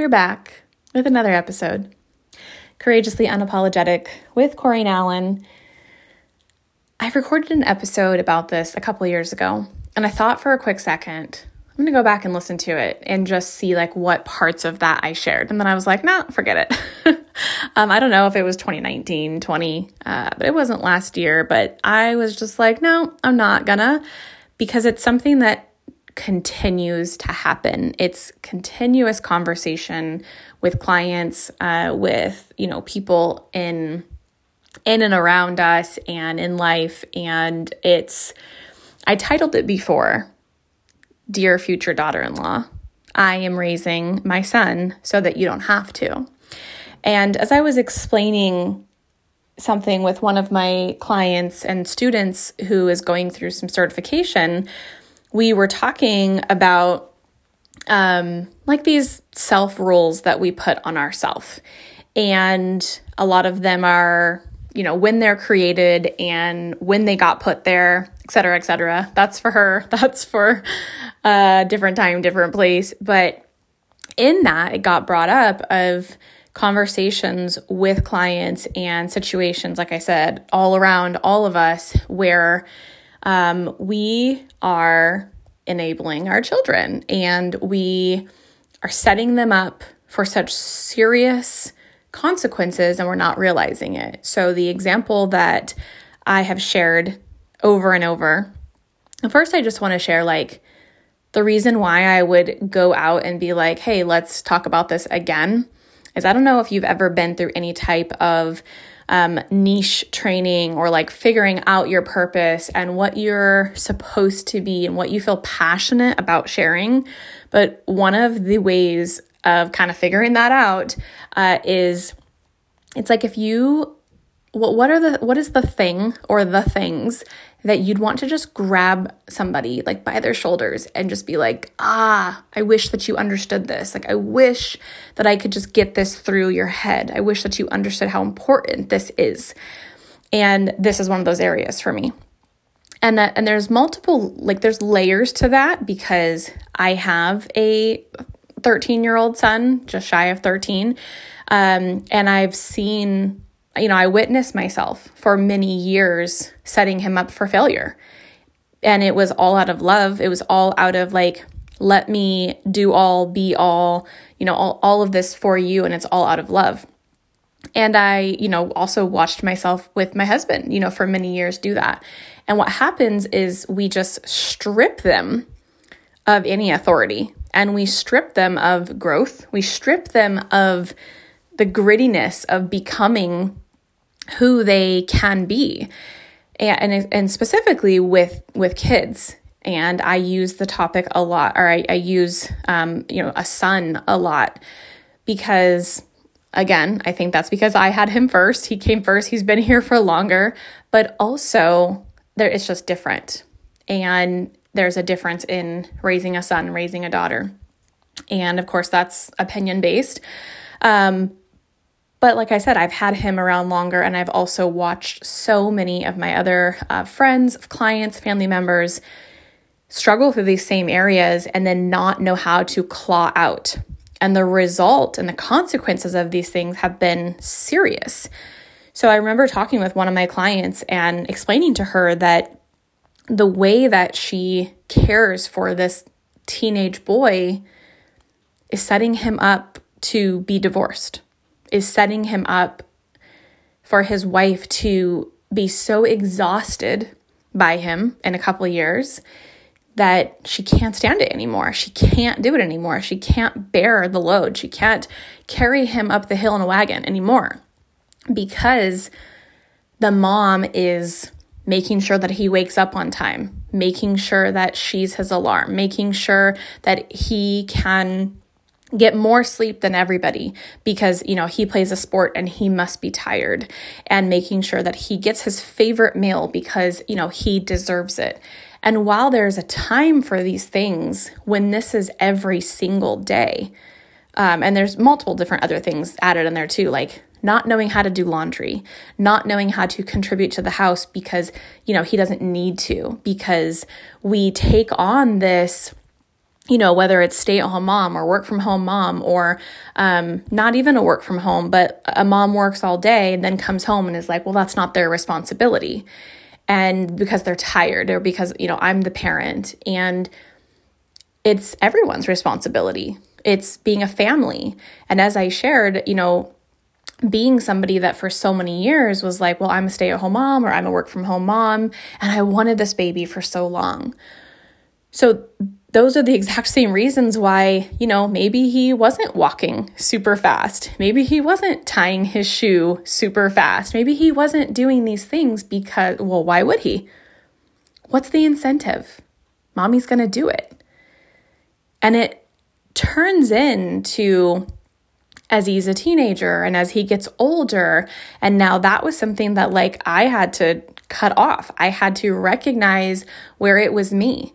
we're back with another episode. Courageously Unapologetic with Corrine Allen. I recorded an episode about this a couple years ago, and I thought for a quick second, I'm gonna go back and listen to it and just see like what parts of that I shared. And then I was like, nah, forget it. um, I don't know if it was 2019, 20, uh, but it wasn't last year. But I was just like, no, I'm not gonna, because it's something that continues to happen. It's continuous conversation with clients, uh, with you know people in in and around us and in life, and it's. I titled it before, "Dear Future Daughter-in-Law." I am raising my son so that you don't have to. And as I was explaining something with one of my clients and students who is going through some certification, we were talking about um, like these self rules that we put on ourselves. And a lot of them are, you know, when they're created and when they got put there, et cetera, et cetera. That's for her. That's for a different time, different place. But in that, it got brought up of conversations with clients and situations, like I said, all around all of us, where um, we are enabling our children and we are setting them up for such serious consequences and we're not realizing it. So, the example that I have shared over and over, first, I just want to share like the reason why I would go out and be like, hey, let's talk about this again is I don't know if you've ever been through any type of um, niche training or like figuring out your purpose and what you're supposed to be and what you feel passionate about sharing. But one of the ways of kind of figuring that out uh, is it's like if you what what are the what is the thing or the things that you'd want to just grab somebody like by their shoulders and just be like, ah, I wish that you understood this. Like, I wish that I could just get this through your head. I wish that you understood how important this is. And this is one of those areas for me. And that, and there's multiple, like, there's layers to that because I have a 13 year old son, just shy of 13. Um, and I've seen you know, I witnessed myself for many years setting him up for failure. And it was all out of love. It was all out of like, let me do all, be all, you know, all, all of this for you. And it's all out of love. And I, you know, also watched myself with my husband, you know, for many years do that. And what happens is we just strip them of any authority and we strip them of growth. We strip them of the grittiness of becoming who they can be. And, and specifically with with kids. And i use the topic a lot or i, I use um, you know a son a lot because again i think that's because i had him first. He came first. He's been here for longer. But also there it's just different. And there's a difference in raising a son raising a daughter. And of course that's opinion based um, but like I said, I've had him around longer, and I've also watched so many of my other uh, friends, clients, family members struggle through these same areas and then not know how to claw out. And the result and the consequences of these things have been serious. So I remember talking with one of my clients and explaining to her that the way that she cares for this teenage boy is setting him up to be divorced is setting him up for his wife to be so exhausted by him in a couple years that she can't stand it anymore. She can't do it anymore. She can't bear the load. She can't carry him up the hill in a wagon anymore because the mom is making sure that he wakes up on time, making sure that she's his alarm, making sure that he can get more sleep than everybody because you know he plays a sport and he must be tired and making sure that he gets his favorite meal because you know he deserves it. And while there's a time for these things when this is every single day um, and there's multiple different other things added in there too like not knowing how to do laundry not knowing how to contribute to the house because you know he doesn't need to because we take on this you know, whether it's stay at home mom or work from home mom or um, not even a work from home, but a mom works all day and then comes home and is like, well, that's not their responsibility. And because they're tired or because, you know, I'm the parent and it's everyone's responsibility. It's being a family. And as I shared, you know, being somebody that for so many years was like, well, I'm a stay at home mom or I'm a work from home mom, and I wanted this baby for so long. So those are the exact same reasons why, you know, maybe he wasn't walking super fast. Maybe he wasn't tying his shoe super fast. Maybe he wasn't doing these things because, well, why would he? What's the incentive? Mommy's going to do it. And it turns into as he's a teenager and as he gets older. And now that was something that, like, I had to cut off. I had to recognize where it was me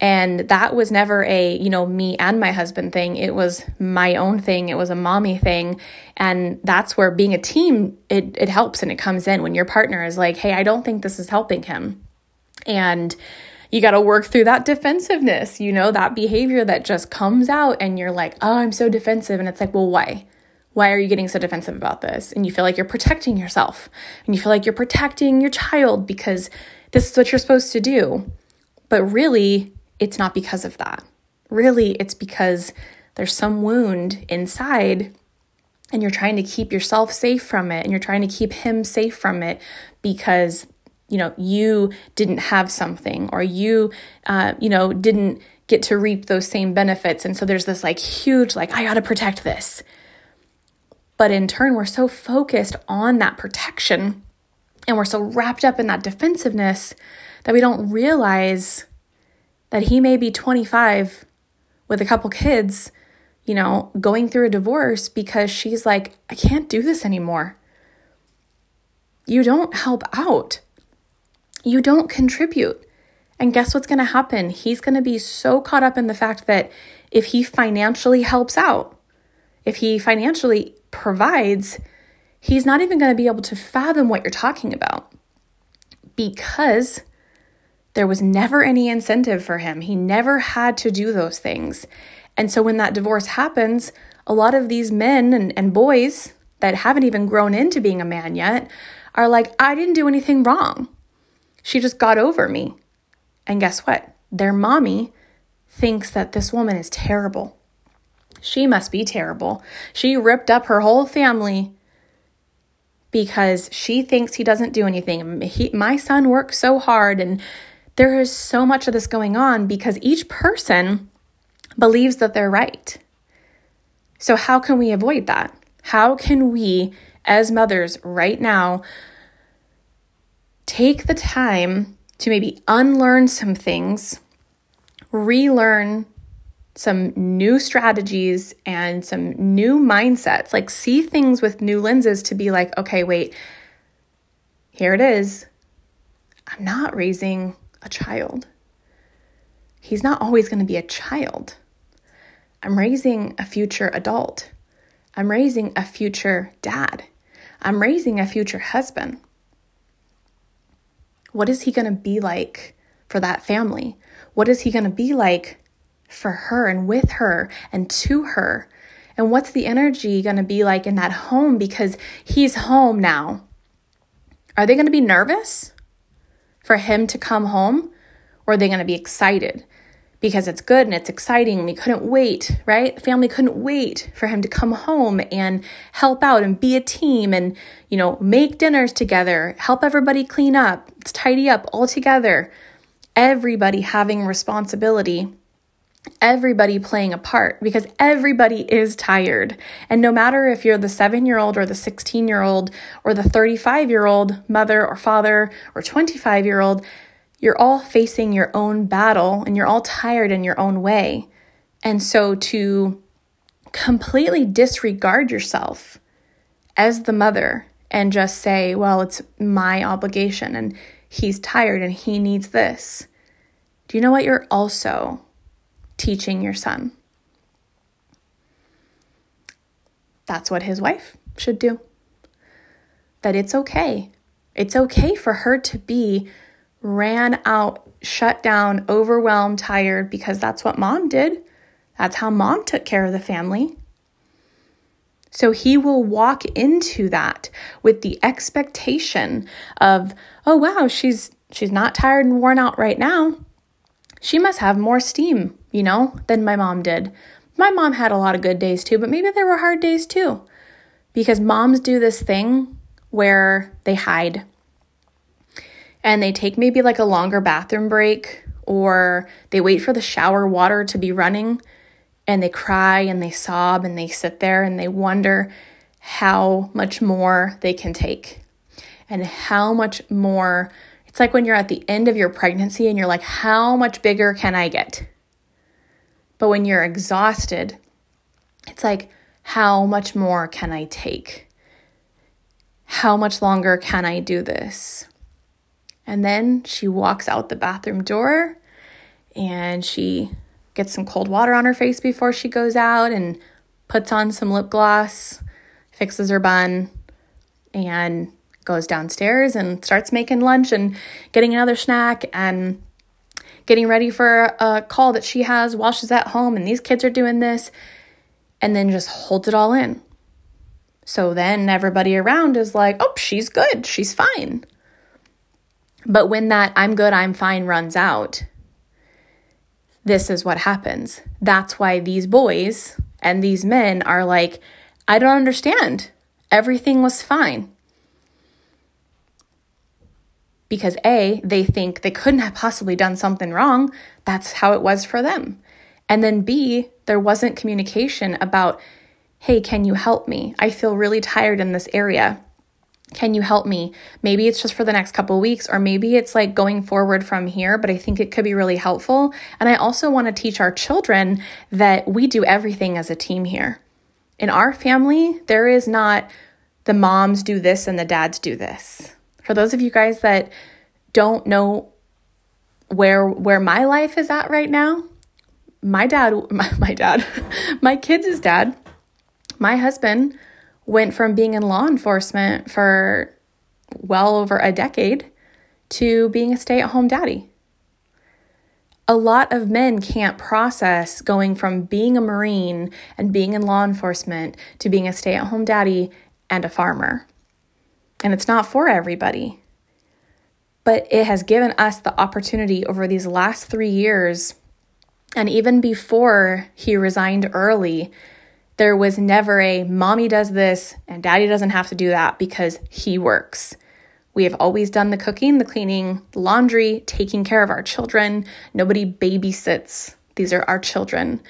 and that was never a, you know, me and my husband thing. It was my own thing. It was a mommy thing. And that's where being a team, it, it helps and it comes in when your partner is like, hey, I don't think this is helping him. And you got to work through that defensiveness, you know, that behavior that just comes out and you're like, oh, I'm so defensive. And it's like, well, why? Why are you getting so defensive about this? And you feel like you're protecting yourself and you feel like you're protecting your child because this is what you're supposed to do. But really, it's not because of that. Really, it's because there's some wound inside and you're trying to keep yourself safe from it and you're trying to keep him safe from it because you know you didn't have something or you uh, you know didn't get to reap those same benefits and so there's this like huge like i got to protect this but in turn we're so focused on that protection and we're so wrapped up in that defensiveness that we don't realize that he may be 25 with a couple kids, you know, going through a divorce because she's like, I can't do this anymore. You don't help out. You don't contribute. And guess what's going to happen? He's going to be so caught up in the fact that if he financially helps out, if he financially provides, he's not even going to be able to fathom what you're talking about because there was never any incentive for him. He never had to do those things. And so when that divorce happens, a lot of these men and, and boys that haven't even grown into being a man yet are like, I didn't do anything wrong. She just got over me. And guess what? Their mommy thinks that this woman is terrible. She must be terrible. She ripped up her whole family because she thinks he doesn't do anything. He, my son works so hard and there is so much of this going on because each person believes that they're right. So, how can we avoid that? How can we, as mothers, right now, take the time to maybe unlearn some things, relearn some new strategies and some new mindsets, like see things with new lenses to be like, okay, wait, here it is. I'm not raising a child. He's not always going to be a child. I'm raising a future adult. I'm raising a future dad. I'm raising a future husband. What is he going to be like for that family? What is he going to be like for her and with her and to her? And what's the energy going to be like in that home because he's home now? Are they going to be nervous? For him to come home? Or are they going to be excited? Because it's good and it's exciting. We couldn't wait, right? Family couldn't wait for him to come home and help out and be a team and, you know, make dinners together, help everybody clean up, tidy up all together. Everybody having responsibility everybody playing a part because everybody is tired. And no matter if you're the seven year old or the 16 year old or the 35 year old mother or father or 25 year old, you're all facing your own battle and you're all tired in your own way. And so to completely disregard yourself as the mother and just say, well, it's my obligation and he's tired and he needs this. Do you know what you're also teaching your son. That's what his wife should do. That it's okay. It's okay for her to be ran out shut down, overwhelmed, tired because that's what mom did. That's how mom took care of the family. So he will walk into that with the expectation of, oh wow, she's she's not tired and worn out right now. She must have more steam, you know, than my mom did. My mom had a lot of good days too, but maybe there were hard days too. Because moms do this thing where they hide and they take maybe like a longer bathroom break or they wait for the shower water to be running and they cry and they sob and they sit there and they wonder how much more they can take and how much more. It's like when you're at the end of your pregnancy and you're like, how much bigger can I get? But when you're exhausted, it's like, how much more can I take? How much longer can I do this? And then she walks out the bathroom door and she gets some cold water on her face before she goes out and puts on some lip gloss, fixes her bun, and goes downstairs and starts making lunch and getting another snack and getting ready for a call that she has while she's at home and these kids are doing this and then just holds it all in. So then everybody around is like, oh, she's good, she's fine. But when that I'm good, I'm fine runs out, this is what happens. That's why these boys and these men are like, I don't understand. Everything was fine. Because A, they think they couldn't have possibly done something wrong. That's how it was for them. And then B, there wasn't communication about, hey, can you help me? I feel really tired in this area. Can you help me? Maybe it's just for the next couple weeks, or maybe it's like going forward from here, but I think it could be really helpful. And I also want to teach our children that we do everything as a team here. In our family, there is not the moms do this and the dads do this. For those of you guys that don't know where where my life is at right now, my dad, my, my dad, my kids' dad, my husband went from being in law enforcement for well over a decade to being a stay at home daddy. A lot of men can't process going from being a Marine and being in law enforcement to being a stay at home daddy and a farmer. And it's not for everybody. But it has given us the opportunity over these last three years, and even before he resigned early, there was never a mommy does this and daddy doesn't have to do that because he works. We have always done the cooking, the cleaning, the laundry, taking care of our children. Nobody babysits. These are our children.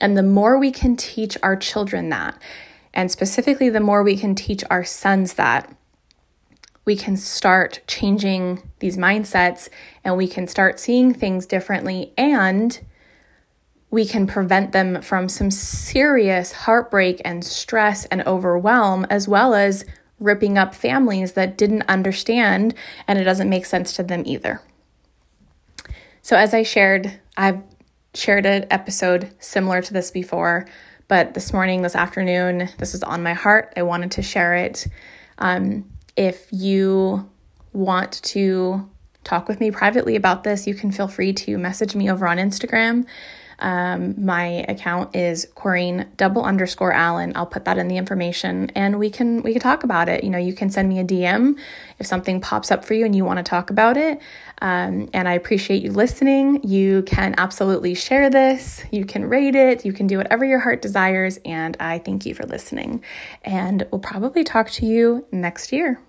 And the more we can teach our children that, and specifically the more we can teach our sons that, we can start changing these mindsets and we can start seeing things differently and we can prevent them from some serious heartbreak and stress and overwhelm, as well as ripping up families that didn't understand and it doesn't make sense to them either. So, as I shared, I've shared an episode similar to this before, but this morning, this afternoon, this is on my heart. I wanted to share it. Um, if you want to talk with me privately about this, you can feel free to message me over on Instagram. Um, my account is Corrine double underscore Allen. I'll put that in the information, and we can we can talk about it. You know, you can send me a DM if something pops up for you and you want to talk about it. Um, and I appreciate you listening. You can absolutely share this. You can rate it. You can do whatever your heart desires. And I thank you for listening. And we'll probably talk to you next year.